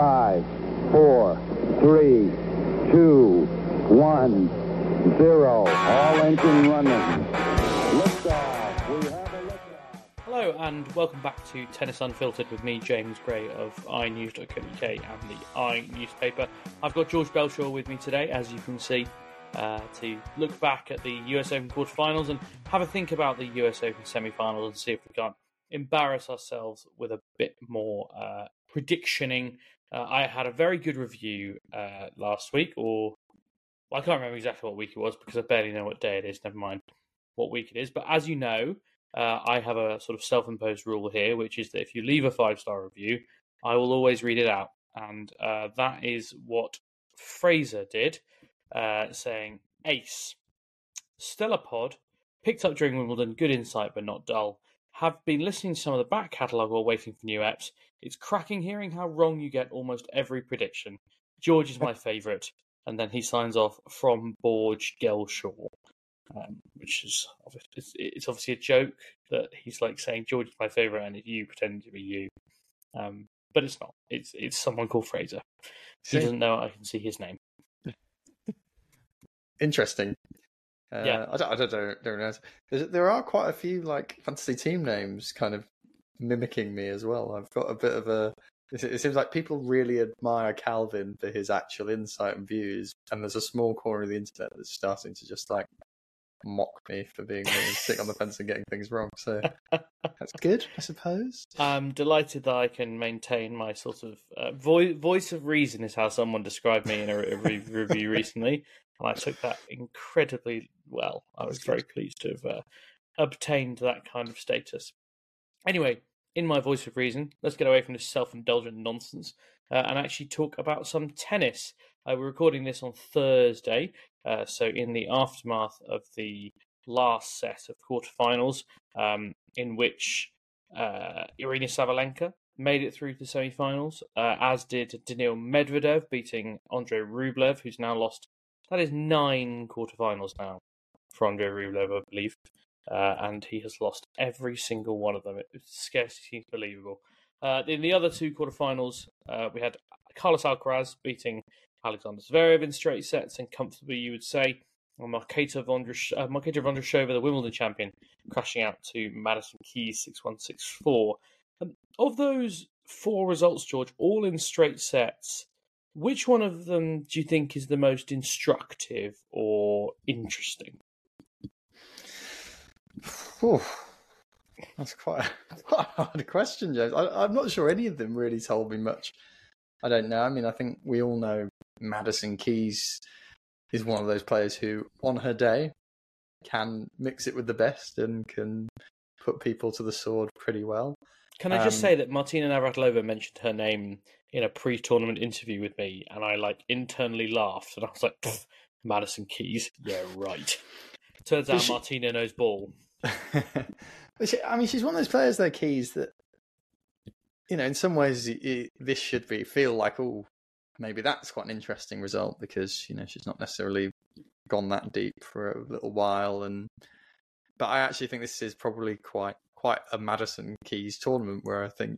Five, four, three, two, one, zero. All engine running. Liftoff. We have a liftoff. Hello and welcome back to Tennis Unfiltered with me, James Gray of iNews.co.uk and the i newspaper. I've got George Bellshaw with me today, as you can see, uh, to look back at the US Open quarterfinals and have a think about the US Open semi-finals and see if we can't embarrass ourselves with a bit more uh, predictioning. Uh, I had a very good review uh, last week, or well, I can't remember exactly what week it was because I barely know what day it is. Never mind what week it is. But as you know, uh, I have a sort of self-imposed rule here, which is that if you leave a five-star review, I will always read it out, and uh, that is what Fraser did, uh, saying Ace, Stellar Pod, picked up during Wimbledon, good insight but not dull. Have been listening to some of the back catalogue while waiting for new apps. It's cracking hearing how wrong you get almost every prediction. George is my favourite, and then he signs off from Borge Gelshaw, um, which is it's, it's obviously a joke that he's like saying George is my favourite and it's you pretend to be you, um, but it's not. It's it's someone called Fraser. He doesn't know I can see his name. Interesting. Uh, Yeah. I don't, I don't, know- don't know. There are quite a few like fantasy team names kind of mimicking me as well. I've got a bit of a. It seems like people really admire Calvin for his actual insight and views, and there's a small corner of the internet that's starting to just like mock me for being really sick on the fence and getting things wrong. So that's good, I suppose. I'm delighted that I can maintain my sort of uh, voice voice of reason is how someone described me in a, a re- review recently, and I took that incredibly well. I was very pleased to have uh, obtained that kind of status. Anyway, in my voice of reason, let's get away from this self indulgent nonsense uh, and actually talk about some tennis. Uh, we're recording this on Thursday, uh, so in the aftermath of the last set of quarterfinals, um, in which uh, Aryna Sabalenka made it through to semi-finals, uh, as did Daniil Medvedev beating Andrei Rublev, who's now lost. That is nine quarterfinals now for Andrei Rublev, I believe, uh, and he has lost every single one of them. It scarcely seems believable. Uh, in the other two quarterfinals, uh, we had Carlos Alcaraz beating Alexander Zverev in straight sets and comfortably, you would say. And Marketa uh, Vondrousova, the Wimbledon champion, crashing out to Madison Keys 6 1 6 4. Um, of those four results, George, all in straight sets, which one of them do you think is the most instructive or interesting? Whew. That's quite a, quite a hard question, James. I, I'm not sure any of them really told me much. I don't know. I mean, I think we all know Madison Keys is one of those players who, on her day, can mix it with the best and can put people to the sword pretty well. Can I just Um, say that Martina Navratilova mentioned her name in a pre-tournament interview with me, and I like internally laughed, and I was like, "Madison Keys, yeah, right." Turns out she- Martina knows ball. She, I mean, she's one of those players, though, Keys, that you know, in some ways, it, this should be feel like, oh, maybe that's quite an interesting result because you know she's not necessarily gone that deep for a little while, and but I actually think this is probably quite quite a Madison Keys tournament where I think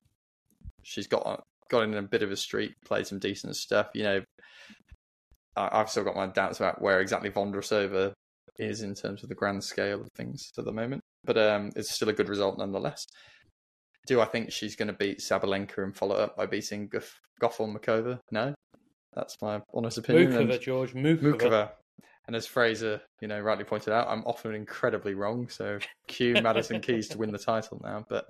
she's got got in a bit of a streak, played some decent stuff. You know, I've still got my doubts about where exactly Vondrousova is in terms of the grand scale of things at the moment, but um, it's still a good result nonetheless. Do I think she's going to beat Sabalenka and follow up by beating Gauff, Makova? No, that's my honest opinion. Muchova, George Muchova. Muchova. And as Fraser, you know, rightly pointed out, I'm often incredibly wrong. So cue Madison Keys to win the title now. But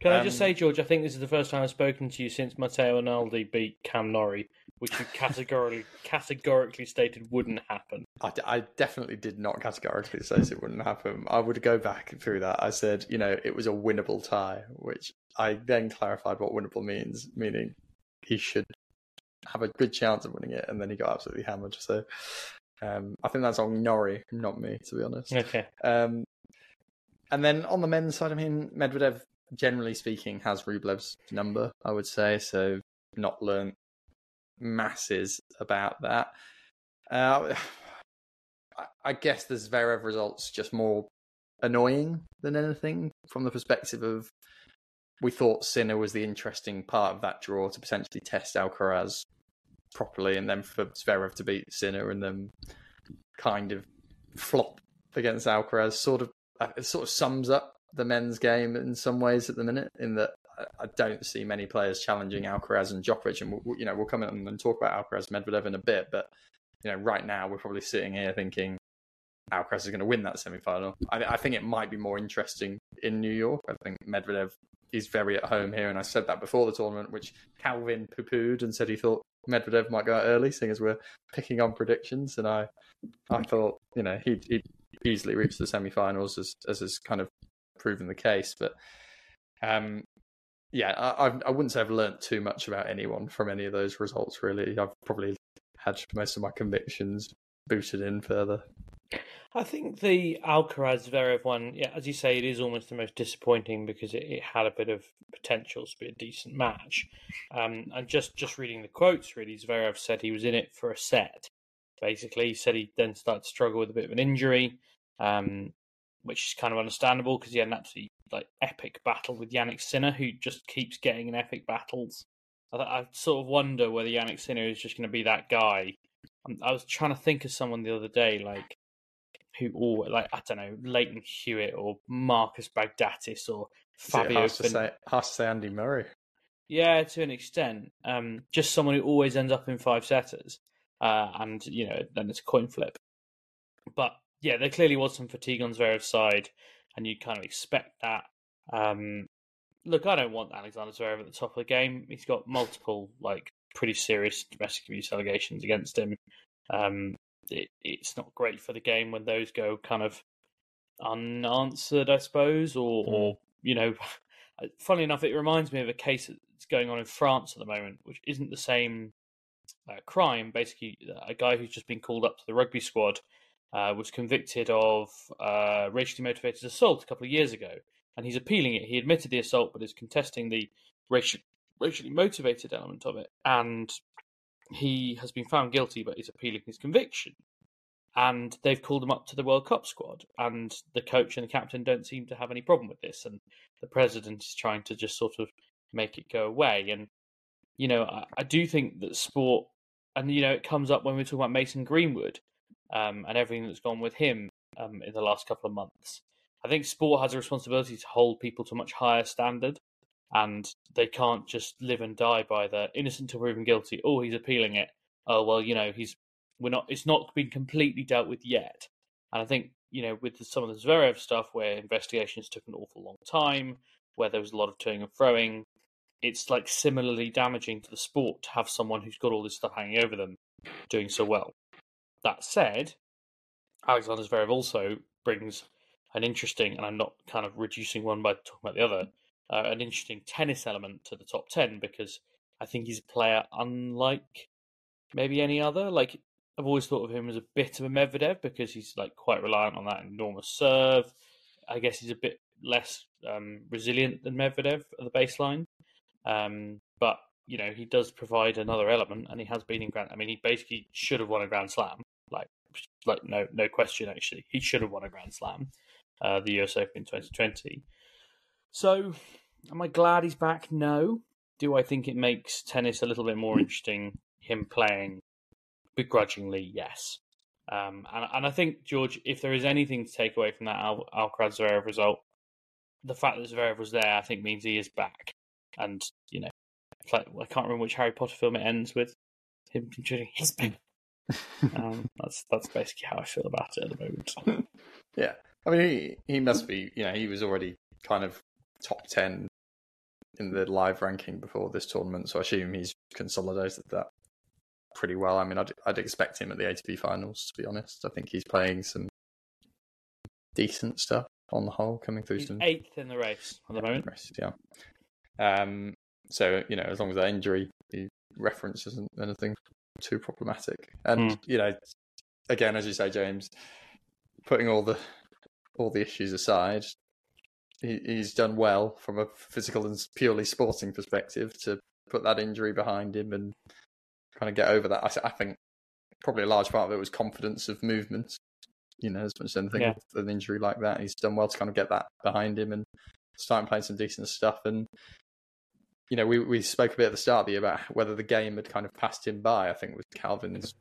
can um, I just say, George, I think this is the first time I've spoken to you since Matteo Arnaldi beat Cam Norrie, which you categorically categorically stated wouldn't happen. I, I definitely did not categorically say it wouldn't happen. I would go back through that. I said, you know, it was a winnable tie, which I then clarified what winnable means, meaning he should have a good chance of winning it, and then he got absolutely hammered. So um, I think that's on Norrie, not me, to be honest. Okay. Um, and then on the men's side, I mean, Medvedev, generally speaking, has Rublev's number, I would say. So not learned masses about that. Uh, I guess the Zverev results just more annoying than anything from the perspective of we thought Sinner was the interesting part of that draw to potentially test Alcaraz properly, and then for Zverev to beat Sinner and then kind of flop against Alcaraz sort of uh, it sort of sums up the men's game in some ways at the minute. In that I don't see many players challenging Alcaraz and Djokovic, and we'll, you know we'll come in and talk about Alcaraz and Medvedev in a bit, but you know right now we're probably sitting here thinking Alcaraz is going to win that semi-final. I, I think it might be more interesting in New York. I think Medvedev is very at home here, and I said that before the tournament, which Calvin poo-pooed and said he thought Medvedev might go out early, seeing as we're picking on predictions. And I, I thought you know he'd, he'd easily reach the semi-finals as as has kind of proven the case. But um, yeah, I, I wouldn't say I've learnt too much about anyone from any of those results. Really, I've probably had most of my convictions boosted in further. I think the Alcaraz Zverev one, yeah, as you say, it is almost the most disappointing because it, it had a bit of potential to be a decent match. Um, and just just reading the quotes, really, Zverev said he was in it for a set. Basically, he said he then started to struggle with a bit of an injury, um, which is kind of understandable because he had an absolutely like epic battle with Jannik Sinner, who just keeps getting in epic battles. I, I sort of wonder whether Jannik Sinner is just going to be that guy. I was trying to think of someone the other day, like who all like I don't know Lleyton Hewitt or Marcos Baghdatis or Fabio. Has to, say, has to say Andy Murray. Yeah, to an extent. Um, just someone who always ends up in five setters, uh, and you know then it's a coin flip. But yeah, there clearly was some fatigue on Zverev's side, and you kind of expect that. Um, look, I don't want Alexander Zverev at the top of the game. He's got multiple like pretty serious domestic abuse allegations against him. Um, it, it's not great for the game when those go kind of unanswered, I suppose, or, mm. or you know, funnily enough, it reminds me of a case that's going on in France at the moment, which isn't the same uh, crime. Basically, a guy who's just been called up to the rugby squad uh, was convicted of uh, racially motivated assault a couple of years ago, and he's appealing it. He admitted the assault, but is contesting the racial, racially motivated element of it. And he has been found guilty, but he's appealing his conviction. And they've called him up to the World Cup squad, and the coach and the captain don't seem to have any problem with this. And the president is trying to just sort of make it go away. And you know, I, I do think that sport, and you know, it comes up when we talk about Mason Greenwood um, and everything that's gone with him um, in the last couple of months. I think sport has a responsibility to hold people to a much higher standard and they can't just live and die by the innocent until proven guilty. Oh, he's appealing it. Oh well, you know, he's we're not. It's not been completely dealt with yet. And I think you know, with some of the Zverev stuff, where investigations took an awful long time, where there was a lot of toing and froing, it's like similarly damaging to the sport to have someone who's got all this stuff hanging over them doing so well. That said, Alexander Zverev also brings an interesting, and I'm not kind of reducing one by talking about the other, uh, an interesting tennis element to the top 10 because I think he's a player unlike maybe any other. Like, I've always thought of him as a bit of a Medvedev because he's like quite reliant on that enormous serve. I guess he's a bit less um, resilient than Medvedev at the baseline. Um, but you know, he does provide another element, and he has been in Grand. I mean, he basically should have won a Grand Slam. Like, no, no question. Actually, he should have won a Grand Slam, uh, the US Open in 2020. So, am I glad he's back? No. Do I think it makes tennis a little bit more interesting? Him playing begrudgingly, yes. Um, and, and I think George, if there is anything to take away from that Al- Alcaraz Zverev result, the fact that Zverev was there, I think, means he is back. And you know, like, I can't remember which Harry Potter film it ends with him contributing his back. Um, that's that's basically how I feel about it at the moment. yeah, I mean, he he must be. You know, he was already kind of top ten in the live ranking before this tournament, so I assume he's consolidated that pretty well. I mean, I'd, I'd expect him at the ATP finals, to be honest. I think he's playing some decent stuff on the whole, coming through He's some eighth in the race at the moment. race, yeah. Um, so you know, as long as that injury the reference isn't anything too problematic, and Mm. you know, again, as you say, James, putting all the all the issues aside, he, he's done well from a physical and purely sporting perspective to put that injury behind him and kind of get over that. I, I think probably a large part of it was confidence of movement. You know, as much as anything Yeah. with an injury like that, he's done well to kind of get that behind him and start playing some decent stuff. And you know, we we spoke a bit at the start of the year about whether the game had kind of passed him by. I think was Calvin's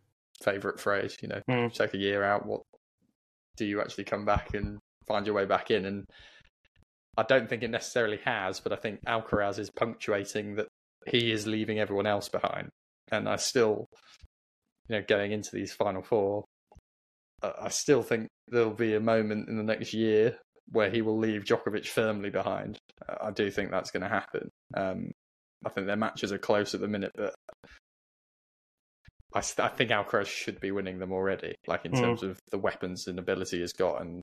favourite phrase. You know, Mm. take a year out. What do you actually come back and find your way back in? And I don't think it necessarily has, but I think Alcaraz is punctuating that he is leaving everyone else behind. And I still, you know, going into these final four, I still think there'll be a moment in the next year where he will leave Djokovic firmly behind. I I do think that's going to happen. Um, I think their matches are close at the minute, but I think Alcaraz should be winning them already. Like in Mm. terms of the weapons and ability he's got, and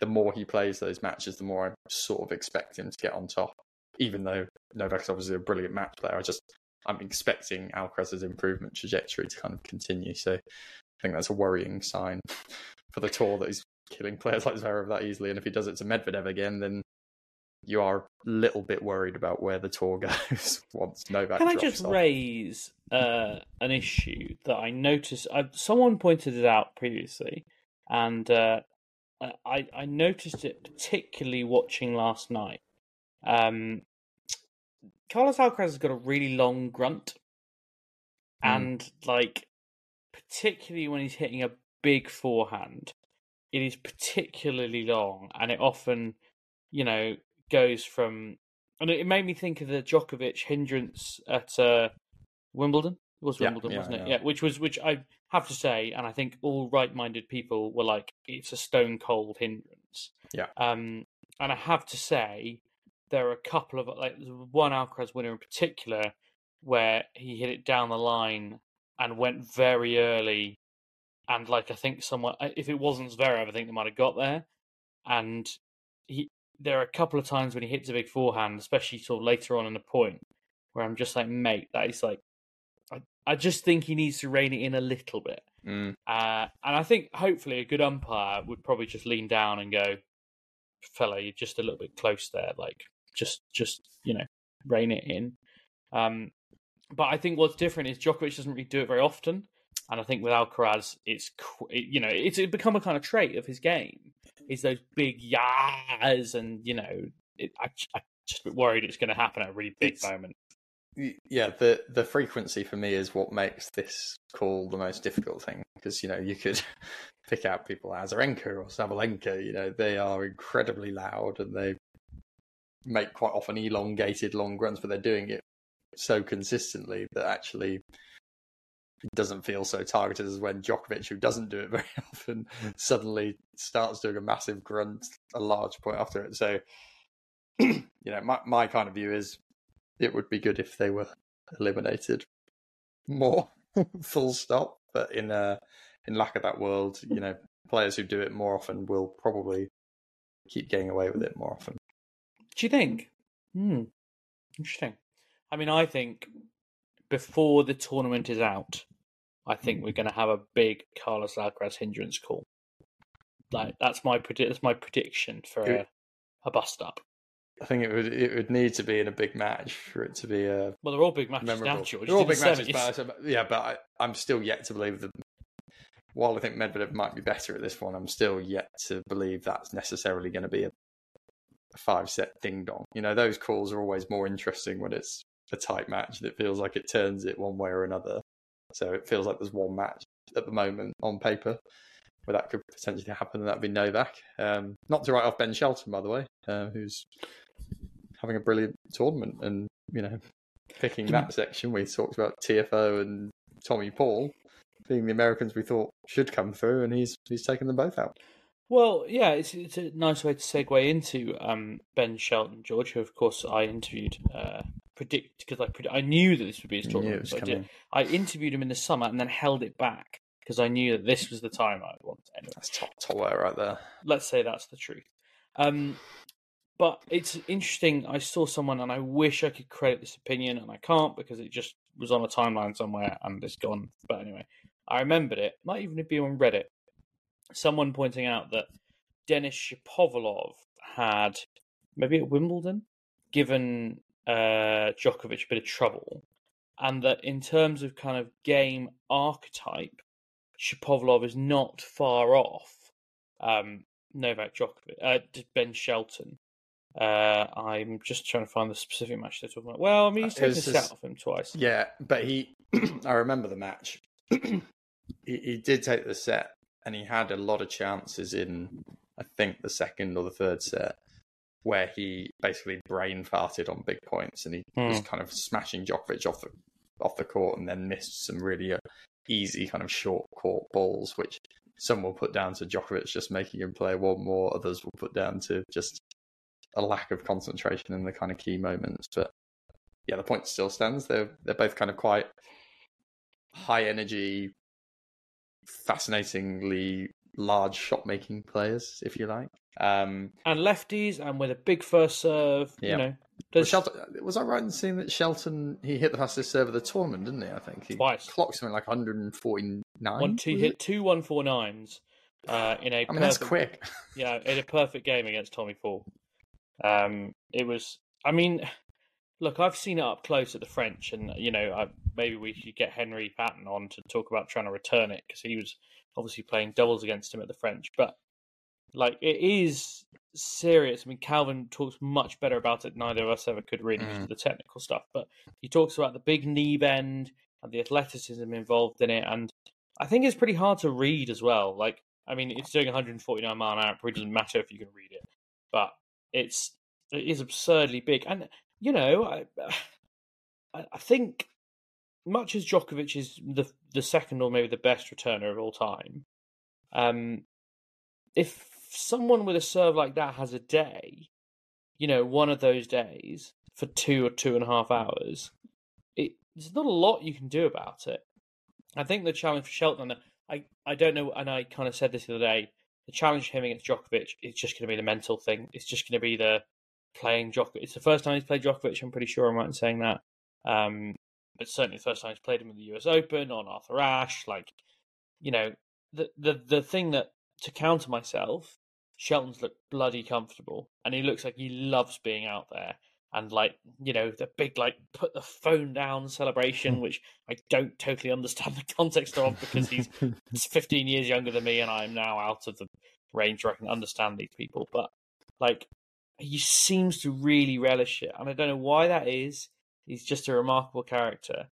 the more he plays those matches, the more I sort of expect him to get on top. Even though Novak's obviously a brilliant match player, I just I'm expecting Alcaraz's improvement trajectory to kind of continue. So I think that's a worrying sign for the tour that he's killing players like Zverev that easily. And if he does it to Medvedev again, then you are a little bit worried about where the tour goes once Novak. Can I just off. raise uh, an issue that I noticed? I, someone pointed it out previously, and uh, I, I noticed it particularly watching last night. Um, Carlos Alcaraz has got a really long grunt, Mm. and like particularly when he's hitting a big forehand, it is particularly long, and it often, you know, goes from. And it made me think of the Djokovic hindrance at uh, Wimbledon. It was Wimbledon, yeah, wasn't it? yeah. Yeah, which was which I have to say, and I think all right-minded people were like, it's a stone cold hindrance. Yeah. Um, and I have to say, there are a couple of like there's one Alcaraz winner in particular where he hit it down the line and went very early, and like I think someone, if it wasn't Zverev, I think they might have got there, and he. There are a couple of times when he hits a big forehand, especially sort of later on in the point, where I'm just like, mate, that is like, I, I just think he needs to rein it in a little bit. Mm, Uh, and I think hopefully a good umpire would probably just lean down and go, "Fella, you're just a little bit close there. Like, just, just you know, rein it in." Um, but I think what's different is Djokovic doesn't really do it very often, and I think with Alcaraz, it's you know, it's become a kind of trait of his game. Is those big yahs, and you know, it, I, I'm just a bit worried it's going to happen at a really big It's- moment. yeah, the the frequency for me is what makes this call the most difficult thing because you know you could pick out people Azarenka or Sabalenka. You know they are incredibly loud and they make quite often elongated long runs, but they're doing it so consistently that actually doesn't feel so targeted as when Djokovic, who doesn't do it very often, suddenly starts doing a massive grunt a large point after it. So, you know, my my kind of view is it would be good if they were eliminated more, full stop. But in uh, in lack of that world, you know, players who do it more often will probably keep getting away with it more often. Do you think? Hmm. Interesting. I mean, I think before the tournament is out, I think hmm. we're going to have a big Carlos Alcaraz hindrance call. Like hmm. that's my predi- that's my prediction for a, a bust up. I think it would it would need to be in a big match for it to be a Well, they're all big matches memorable. now. They're all big matches, but yeah, but I, I'm still yet to believe that. While I think Medvedev might be better at this one, I'm still yet to believe that's necessarily going to be a, a five set ding dong. You know, those calls are always more interesting when it's a tight match that feels like it turns it one way or another. So it feels like there's one match at the moment on paper where that could potentially happen, and that'd be Novak. Um, not to write off Ben Shelton, by the way, uh, who's having a brilliant tournament and you know picking that section we talked about Tiafoe and Tommy Paul being the Americans we thought should come through, and he's he's taken them both out. Well, yeah, it's it's a nice way to segue into um, Ben Shelton, George, who of course I interviewed. Uh, predict because I pred- I knew that this would be his tournament. so I, did. I interviewed him in the summer and then held it back because I knew that this was the time I would want. Anyway, That's top work right there. let's say that's the truth. Um, but it's interesting. I saw someone, and I wish I could credit this opinion, and I can't because it just was on a timeline somewhere and it's gone. But anyway, I remembered it. Might even be on Reddit. Someone pointing out that Denis Shapovalov had maybe at Wimbledon given uh, Djokovic a bit of trouble, and that in terms of kind of game archetype, Shapovalov is not far off um, Novak Djokovic, uh, Ben Shelton. Uh, I'm just trying to find the specific match they're talking about. Well, I mean, he's Uh, taken a set off him twice. Yeah, but he, I remember the match. he, he did take the set, and he had a lot of chances in, I think, the second or the third set, where he basically brain farted on big points, and he was Hmm. kind of smashing Djokovic off the off the court, and then missed some really uh, easy kind of short court balls, which some will put down to Djokovic just making him play one more, others will put down to just a lack of concentration in the kind of key moments, but yeah, the point still stands. They're they're both kind of quite high energy, fascinatingly large shot making players, if you like. Um, And lefties, and with a big first serve, Yeah. you know. well, Shelton, was I right in seeing that Shelton he hit the fastest serve of the tournament, didn't he? I think he Twice. clocked something like 149. one, two, hit it? two one four nines uh, in a I mean, that's perfect- quick. yeah, in a perfect game against Tommy Paul. Um, it was. I mean, look, I've seen it up close at the French, and you know, I, maybe we should get Henry Patten on to talk about trying to return it because he was obviously playing doubles against him at the French. But like, it is serious. I mean, Calvin talks much better about it. Neither of us ever could really Mm. the technical stuff. But he talks about the big knee bend and the athleticism involved in it, and I think it's pretty hard to read as well. Like, I mean, it's doing 149 mile an hour. It probably doesn't matter if you can read it, but it's it is absurdly big. And you know, I I think much as Djokovic is the the second or maybe the best returner of all time, um, if someone with a serve like that has a day, you know, one of those days for two or two and a half hours, it there's not a lot you can do about it. I think the challenge for Shelton, I, I don't know, and I kind of said this the other day, the challenge for him against Djokovic is just going to be the mental thing. It's just going to be the playing Djokovic. It's the first time he's played Djokovic. I'm pretty sure I'm right in saying that. Um, but certainly the first time he's played him in the U.S. Open on Arthur Ashe. Like, you know, the the the thing that to counter myself, Shelton's looked bloody comfortable, and he looks like he loves being out there. And like you know, the big like put the phone down celebration, which I don't totally understand the context of because he's 15 years younger than me, and I'm now out of the range where I can understand these people. But like, he seems to really relish it, and I don't know why that is. He's just a remarkable character.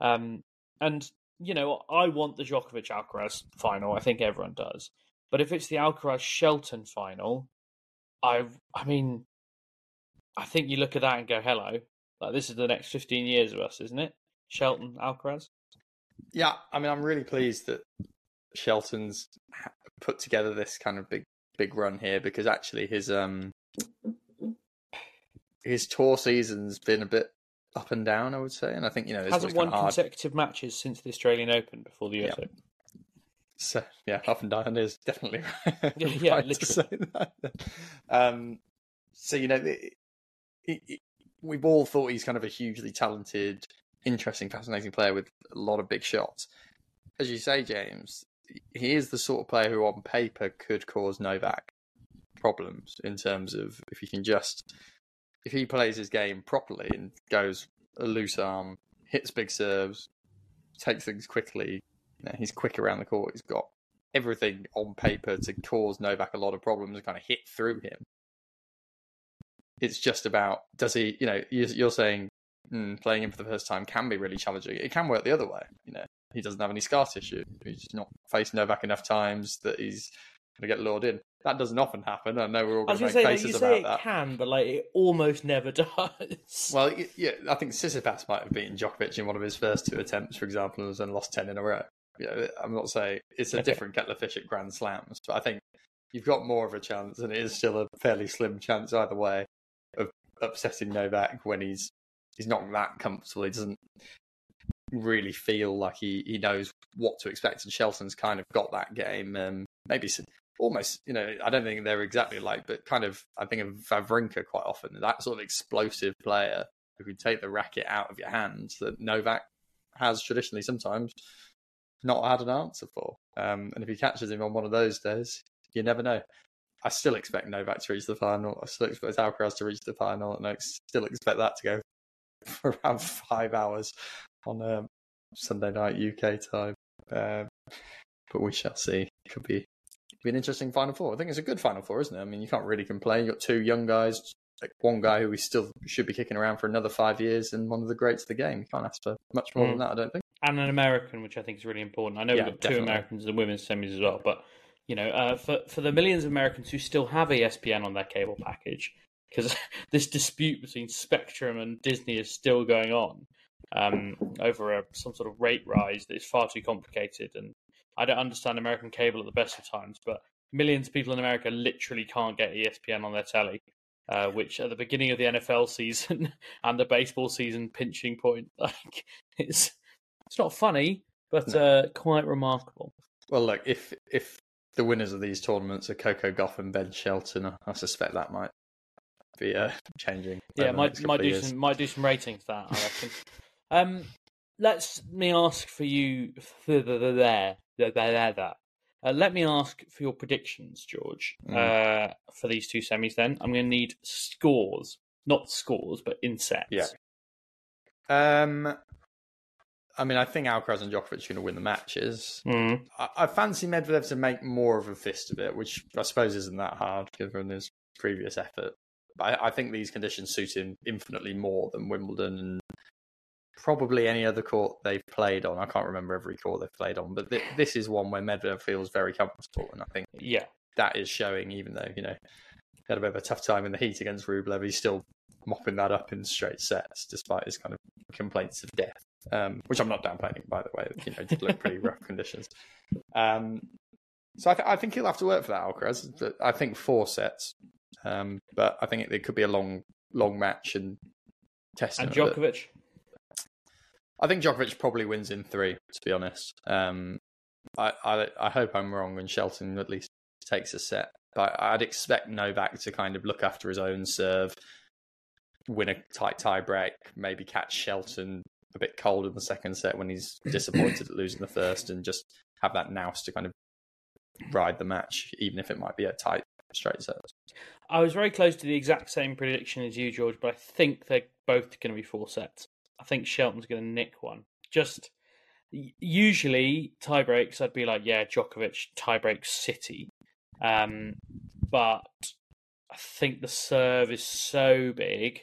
Um, and you know, I want the Djokovic Alcaraz final. I think everyone does. But if it's the Alcaraz Shelton final, I, I mean, I think you look at that and go, "Hello, like this is the next 15 years of us, isn't it?" Shelton Alcaraz. Yeah, I mean, I'm really pleased that Shelton's put together this kind of big, big run here because actually his um his tour season's been a bit up and down, I would say, and I think you know Hasn't won hard. consecutive matches since the Australian Open before the US Yeah. Open. So yeah, up and down is definitely right, Yeah, yeah, right to say that. Um, so you know, it, it, it- we've all thought he's kind of a hugely talented, interesting, fascinating player with a lot of big shots. As you say, James, he is the sort of player who, on paper, could cause Novak problems in terms of if he can just if he plays his game properly and goes a loose arm, hits big serves, takes things quickly, you know, he's quick around the court. He's got everything on paper to cause Novak a lot of problems and kind of hit through him. It's just about does he, you know, you're saying mm, playing him for the first time can be really challenging. It can work the other way. You know, he doesn't have any scar tissue. He's not faced Novak enough times that he's going to get lured in. That doesn't often happen. I know we're all going to make say, faces like, you about say that. it can, but like it almost never does. Well, yeah, I think Tsitsipas might have beaten Djokovic in one of his first two attempts, for example, and lost ten in a row. Yeah, I'm not saying it's a Okay. different kettle of fish at Grand Slams, but I think you've got more of a chance, and it is still a fairly slim chance either way of upsetting Novak when he's he's not that comfortable. He doesn't really feel like he, he knows what to expect, and Shelton's kind of got that game. Um, maybe almost, you know, I don't think they're exactly like, but kind of, I think of Wawrinka quite often, that sort of explosive player who can take the racket out of your hands that Novak has traditionally sometimes not had an answer for. Um, and if he catches him on one of those days, you never know. I still expect Novak to reach the final. I still expect Alcaraz to reach the final, and I still expect that to go for around five hours on um, Sunday night UK time. Um, but we shall see. Could be be an interesting final four. I think it's a good final four, isn't it? I mean, you can't really complain. You've got two young guys, like one guy who we still should be kicking around for another five years, and one of the greats of the game. You can't ask for much more Mm. than that, I don't think. and an American, which I think is really important. I know Yeah, we've got two. Americans in the women's semis as well, but you know, uh, for for the millions of Americans who still have ESPN on their cable package, because this dispute between Spectrum and Disney is still going on um, over a, some sort of rate rise that is far too complicated, and I don't understand American cable at the best of times, but millions of people in America literally can't get ESPN on their telly. Uh, which at the beginning of the NFL season and the baseball season pinching point, like it's it's not funny, but uh, quite remarkable. Well, look, if if the winners of these tournaments are Coco Gauff and Ben Shelton, I- suspect that might be uh, changing. Yeah, might might do years. some might do some ratings that. I reckon. um, let's me ask for you the there the, there there that. Uh, let me ask for your predictions, George, Mm. uh, for these two semis. Then I'm going to need scores, not scores, but in sets. Yeah. Um, I mean, I think Alcaraz and Djokovic are going to win the matches. Mm. I, I fancy Medvedev to make more of a fist of it, which I suppose isn't that hard given his previous effort. But I, I think these conditions suit him infinitely more than Wimbledon and probably any other court they've played on. I can't remember every court they've played on, but th- this is one where Medvedev feels very comfortable, and I think Yeah, that is showing. Even though you know he had a bit of a tough time in the heat against Rublev, he's still mopping that up in straight sets, despite his kind of complaints of death. Um, which I'm not downplaying, by the way. You know, did look pretty rough conditions. Um, so I, th- I think he'll have to work for that, Alcaraz. I think four sets, um, but I think it, it could be a long, long match and test. and bit. I think Djokovic probably wins in three, to be honest. Um, I, I I hope I'm wrong and Shelton at least takes a set. But I'd expect Novak to kind of look after his own serve, win a tight tie break, maybe catch Shelton a bit cold in the second set when he's disappointed at losing the first, and just have that nous to kind of ride the match, even if it might be a tight straight set. I was very close to the exact same prediction as you, George, but I think they're both going to be four sets. I think Shelton's going to nick one. Just usually tie breaks, I'd be like, yeah, Djokovic tie break City, um, but I think the serve is so big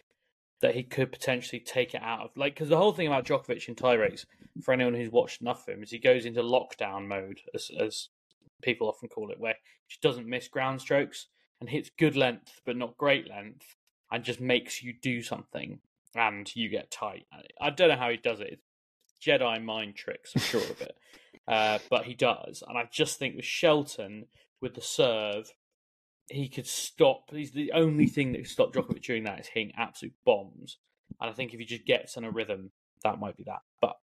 that he could potentially take it out of like because the whole thing about Djokovic in tie breaks, for anyone who's watched enough of him, is he goes into lockdown mode as as people often call it, where he doesn't miss ground strokes and hits good length but not great length and just makes you do something and you get tight. I don't know how he does it. It's Jedi mind tricks, I'm sure of it. Uh, but he does. And I just think with Shelton, with the serve, he could stop. He's the only thing that could stop Djokovic doing that is hitting absolute bombs. And I think if he just gets in a rhythm, that might be that. But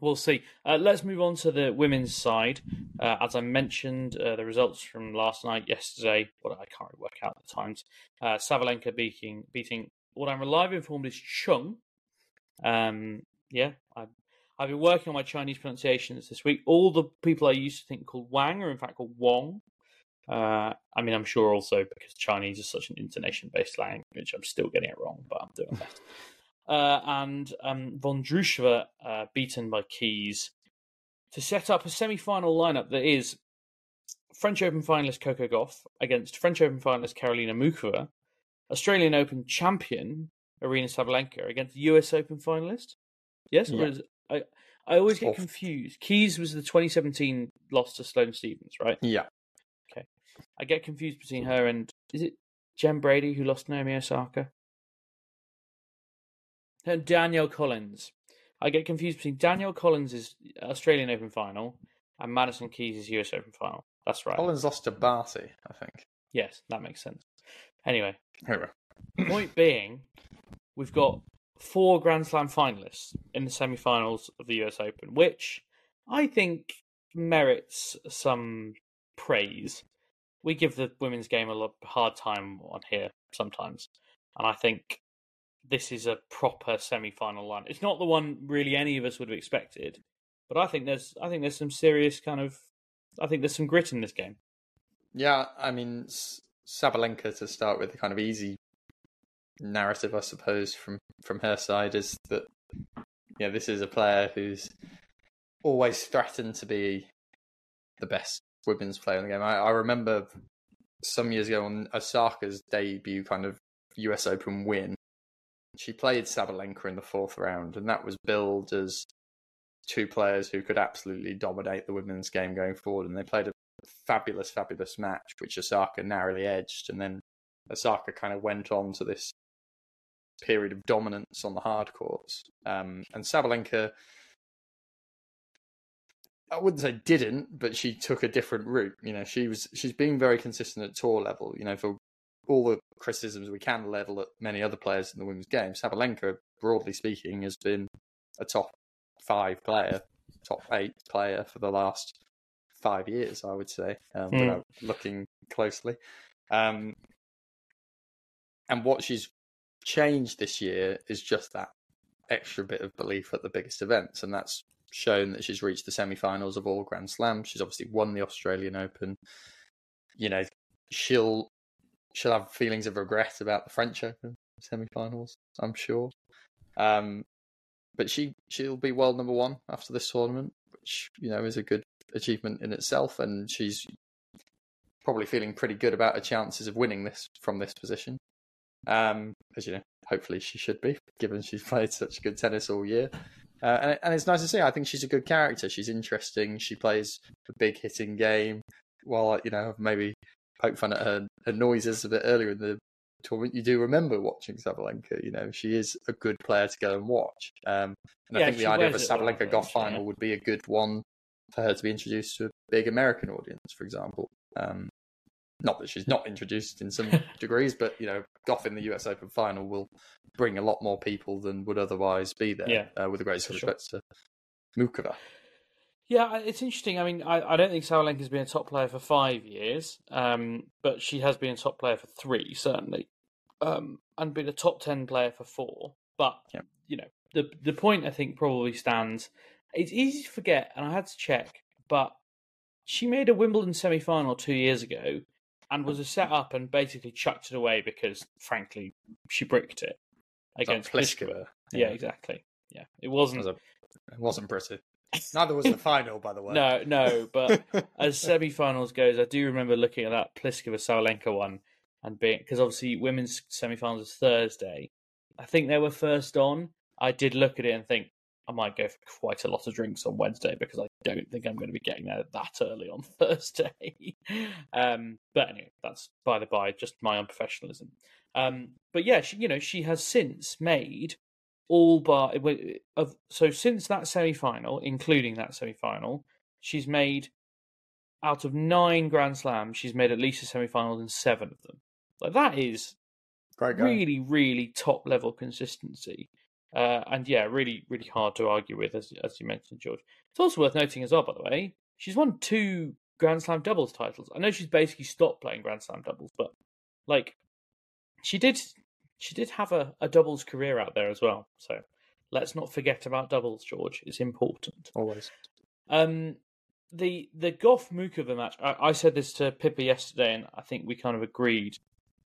we'll see. Uh, let's move on to the women's side. Uh, as I mentioned, uh, the results from last night, yesterday, what I can't really work out the times. Uh, Sabalenka beating beating what I'm reliably informed is Zheng. Um, yeah, I, I've been working on my Chinese pronunciations this week. All the people I used to think called Wang are in fact called Wong. Uh, I mean, I'm sure also because Chinese is such an intonation-based language, I'm still getting it wrong, but I'm doing my best. Uh, and um, Vondrousova uh, beaten by Keys to set up a semi-final lineup that is French Open finalist Coco Gauff against French Open finalist Karolina Muchova, Australian Open champion Aryna Sabalenka against US Open finalist. Yes, Yeah. is, I I always get confused. Keys was the 2017 loss to Sloane Stevens, right? Yeah. Okay, I get confused between her and is it Jen Brady who lost Naomi Osaka? And Danielle Collins. I get confused between Danielle Collins' Australian Open final and Madison Keys' US Open final. That's right. Collins lost to Barty, I think. Yes, that makes sense. Anyway, point being, we've got four Grand Slam finalists in the semi-finals of the US Open, which I think merits some praise. We give the women's game a lot hard time on here sometimes, and I think this is a proper semi-final line. It's not the one really any of us would have expected, but I think there's I think there's some serious kind of I think there's some grit in this game. Yeah, I mean, Sabalenka to start with, the kind of easy narrative, I suppose, from from her side is that yeah, this is a player who's always threatened to be the best women's player in the game. I, I remember some years ago on Osaka's debut kind of US Open win, she played Sabalenka in the fourth round, and that was billed as two players who could absolutely dominate the women's game going forward. And they played a fabulous, fabulous match, which Osaka narrowly edged. And then Osaka kind of went on to this period of dominance on the hard courts. Um, and Sabalenka, I wouldn't say didn't, but she took a different route. You know, she was she's been very consistent at tour level. You know, for all the criticisms we can level at many other players in the women's game, Sabalenka, broadly speaking, has been a top five player, top eight player for the last five years, I would say, um, Mm. without looking closely. Um, and what she's changed this year is just that extra bit of belief at the biggest events, and that's shown that she's reached the semi-finals of all Grand Slams. She's obviously won the Australian Open. You know, she'll she'll have feelings of regret about the French Open semi-finals, I'm sure. Um, but she she'll be world number one after this tournament, which you know is a good achievement in itself, and she's probably feeling pretty good about her chances of winning this from this position. Um, as you know, hopefully she should be, given she's played such good tennis all year. Uh, and, and it's nice to see. I think she's a good character. She's interesting. She plays a big hitting game. While you know, maybe poke fun at her, her noises a bit earlier in the tournament, you do remember watching Sabalenka. You know, she is a good player to go and watch. Um, and I think the idea of a Sabalenka she? final would be a good one for her to be introduced to a big American audience, for example. Um, not that she's not introduced in some degrees, but you know, Gauff in the US Open final will bring a lot more people than would otherwise be there. Yeah, uh, with the greatest sure. respect to Muchova. Yeah, it's interesting. I mean, I, I don't think Sabalenka's been a top player for five years, um, but she has been a top player for three, certainly, um, and been a top ten player for four. But Yeah. you know, the the point I think probably stands. It's easy to forget, and I had to check, but she made a Wimbledon semi final two years ago, and was a set mm-hmm. up and basically chucked it away because, frankly, she bricked it against Pliskova. Yeah, exactly. Yeah, it It, wasn't. was a, it wasn't pretty. Neither was the final, by the way. No, no, but as semi-finals goes, I do remember looking at that Pliskova Sabalenka one and being because obviously women's semi-finals is Thursday. I think they were first on. I did look at it and think I might go for quite a lot of drinks on Wednesday because I don't think I'm going to be getting there that early on Thursday. um, but anyway, that's by the by, just my unprofessionalism. Um, but yeah, she, you know, she has since made all bar of so since that semi-final, including that semi-final, she's made out of nine Grand Slams, she's made at least a semi-final in seven of them. Like that is really, really top level consistency. Uh, and yeah, really, really hard to argue with, as as you mentioned, George. It's also worth noting as well, by the way, she's won two Grand Slam doubles titles. I know she's basically stopped playing Grand Slam doubles, but like she did, she did have a, a doubles career out there as well. So let's not forget about doubles, George. It's important. Always. Um, the the Gauff Muchova match. I, I, said this to Pippa yesterday, and I think we kind of agreed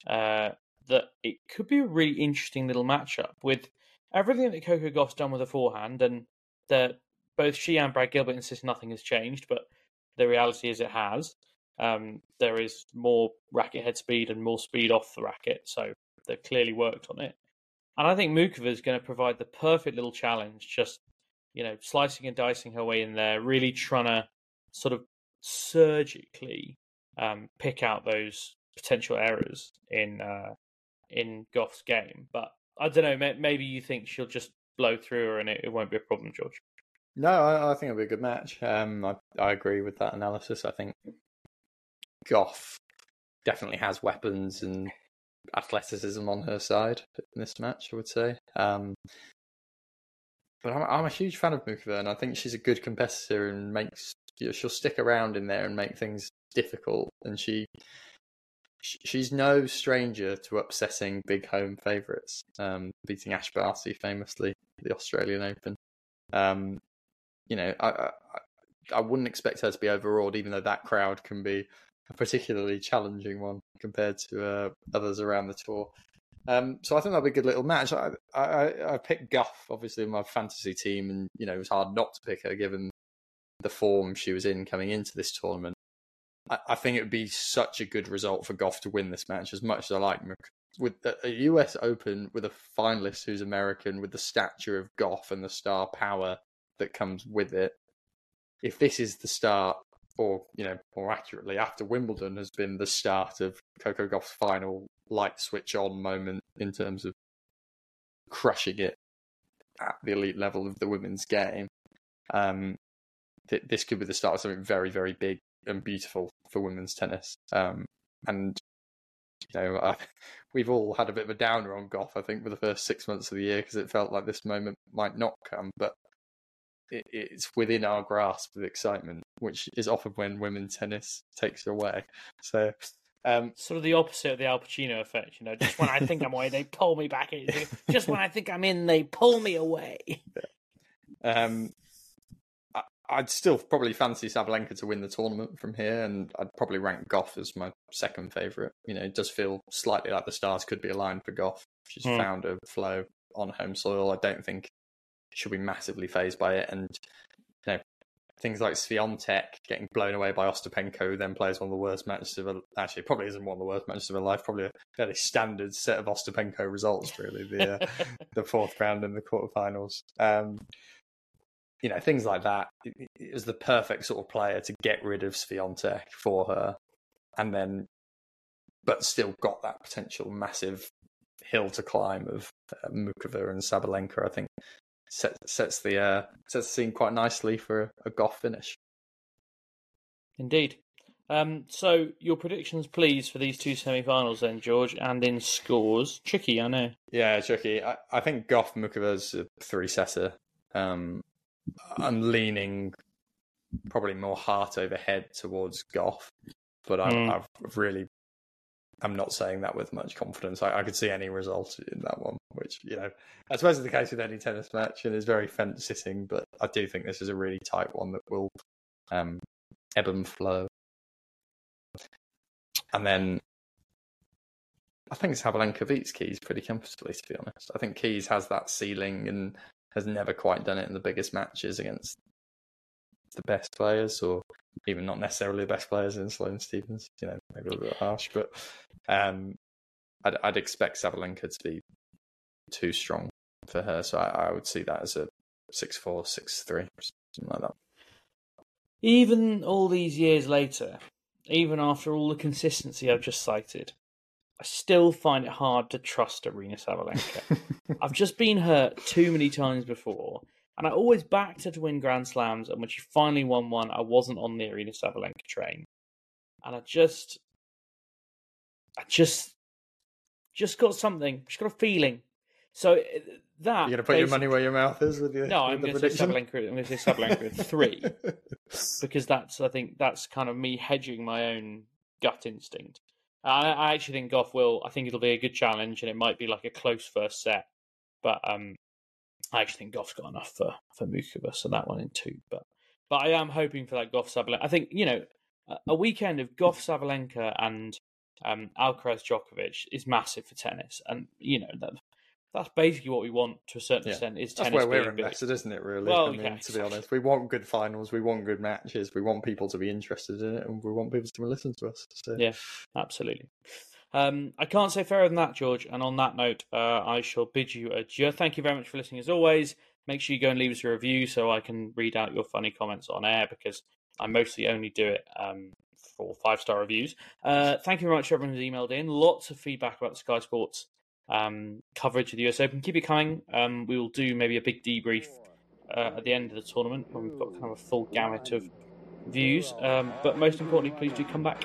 uh, that it could be a really interesting little matchup with everything that Coco Gauff's done with her forehand, and that both she and Brad Gilbert insist nothing has changed, but the reality is it has. Um, there is more racket head speed and more speed off the racket, so they've clearly worked on it. And I think Muchova is going to provide the perfect little challenge, just you know, slicing and dicing her way in there, really trying to sort of surgically um, pick out those potential errors in uh, in Gauff's game. But I don't know. Maybe you think she'll just blow through her and it, it won't be a problem, George. No, I, I, think it'll be a good match. Um, I, I agree with that analysis. I think Gauff definitely has weapons and athleticism on her side in this match. I would say. Um, but I'm, I'm a huge fan of Muchova, and I think she's a good competitor and makes you know, she'll stick around in there and make things difficult. And she she's no stranger to upsetting big home favourites, um, beating Ash Barty famously the Australian Open. Um, you know, I, I, I wouldn't expect her to be overawed, even though that crowd can be a particularly challenging one compared to uh, others around the tour. Um, so I think that'll be a good little match. I, I, I picked Gauff obviously in my fantasy team, and you know it was hard not to pick her given the form she was in coming into this tournament. I, think it would be such a good result for Gauff to win this match. As much as I like with a US Open with a finalist who's American, with the stature of Gauff and the star power that comes with it. If this is the start, or you know, more accurately, after Wimbledon has been the start of Coco Gauff's final light switch on moment in terms of crushing it at the elite level of the women's game. Um, th- this could be the start of something very, very big and beautiful for women's tennis. Um, and you know, uh, we've all had a bit of a downer on Gauff, I think, for the first six months of the year because it felt like this moment might not come. But it, it's within our grasp of excitement, which is often when women's tennis takes away. So. Um, sort of the opposite of the Al Pacino effect, you know. Just when I think I'm away, they pull me back in. Just when I think I'm in, they pull me away. Um, I'd still probably fancy Sabalenka to win the tournament from here, and I'd probably rank Gauff as my second favourite. You know, it does feel slightly like the stars could be aligned for Gauff. She's mm. found a flow on home soil. I don't think she'll be massively phased by it. And you know, things like Swiatek getting blown away by Ostapenko, then plays one of the worst matches of her. Actually, probably isn't one of the worst matches of her life. Probably a fairly standard set of Ostapenko results, really. The uh, the fourth round in the quarterfinals. Um, you know, things like that. It was the perfect sort of player to get rid of Swiatek for her, and then, but still got that potential massive hill to climb of uh, Muchova and Sabalenka. I think set, sets the uh, sets the scene quite nicely for a, a Gauff finish. Indeed. Um, so your predictions, please, for these two semi-finals, then, George, and in scores. Tricky, I know. Yeah, tricky. I, I think Gauff Muchova's a three-setter. Um, I'm leaning probably more heart over head towards Gauff, but I, mm. I've really I'm not saying that with much confidence. I, I, could see any result in that one, which you know, I suppose is the case with any tennis match, and is very fence sitting. But I do think this is a really tight one that will um, ebb and flow. And then I think Sabalenka beats Keys pretty comfortably, to be honest. I think Keys has that ceiling and has never quite done it in the biggest matches against the best players, or even not necessarily the best players in Sloane Stevens. You know, maybe a little bit harsh, but um, I'd, I'd, expect Sabalenka to be too strong for her. So I, I would see that as a six four, six three, something like that. Even all these years later, even after all the consistency I've just cited, I still find it hard to trust Aryna Sabalenka. I've just been hurt too many times before, and I always backed her to win Grand Slams. And when she finally won one, I wasn't on the Aryna Sabalenka train, and I just, I just, just got something. Just got a feeling. So uh, that you're gonna put your money where your mouth is with your no. I'm going to say Sabalenka. I'm to say Sabalenka three because that's I think that's kind of me hedging my own gut instinct. I, I actually think Gauff will. I think it'll be a good challenge, and it might be like a close first set. But um, I actually think Gauff's got enough for for Muchova, so that one in two. But but I am hoping for that Gauff Sabalenka. I think you know a weekend of Gauff Sabalenka and um, Alcaraz Djokovic is massive for tennis, and you know that that's basically what we want to a certain Yeah. extent. Is That's where we're big. invested, isn't it? Really, Well, I mean, yeah, to be honest, we want good finals, we want good matches, we want people to be interested in it, and we want people to listen to us. So. Yeah, absolutely. Um, I can't say fairer than that, George. And on that note, uh, I shall bid you adieu. Thank you very much for listening as always. Make sure you go and leave us a review so I can read out your funny comments on air because I mostly only do it um, for five star reviews. Uh, thank you very much, everyone who's emailed in. Lots of feedback about the Sky Sports um, coverage of the US Open. Keep it coming. Um, we will do maybe a big debrief uh, at the end of the tournament when we've got kind of a full gamut of views. Um, but most importantly, please do come back.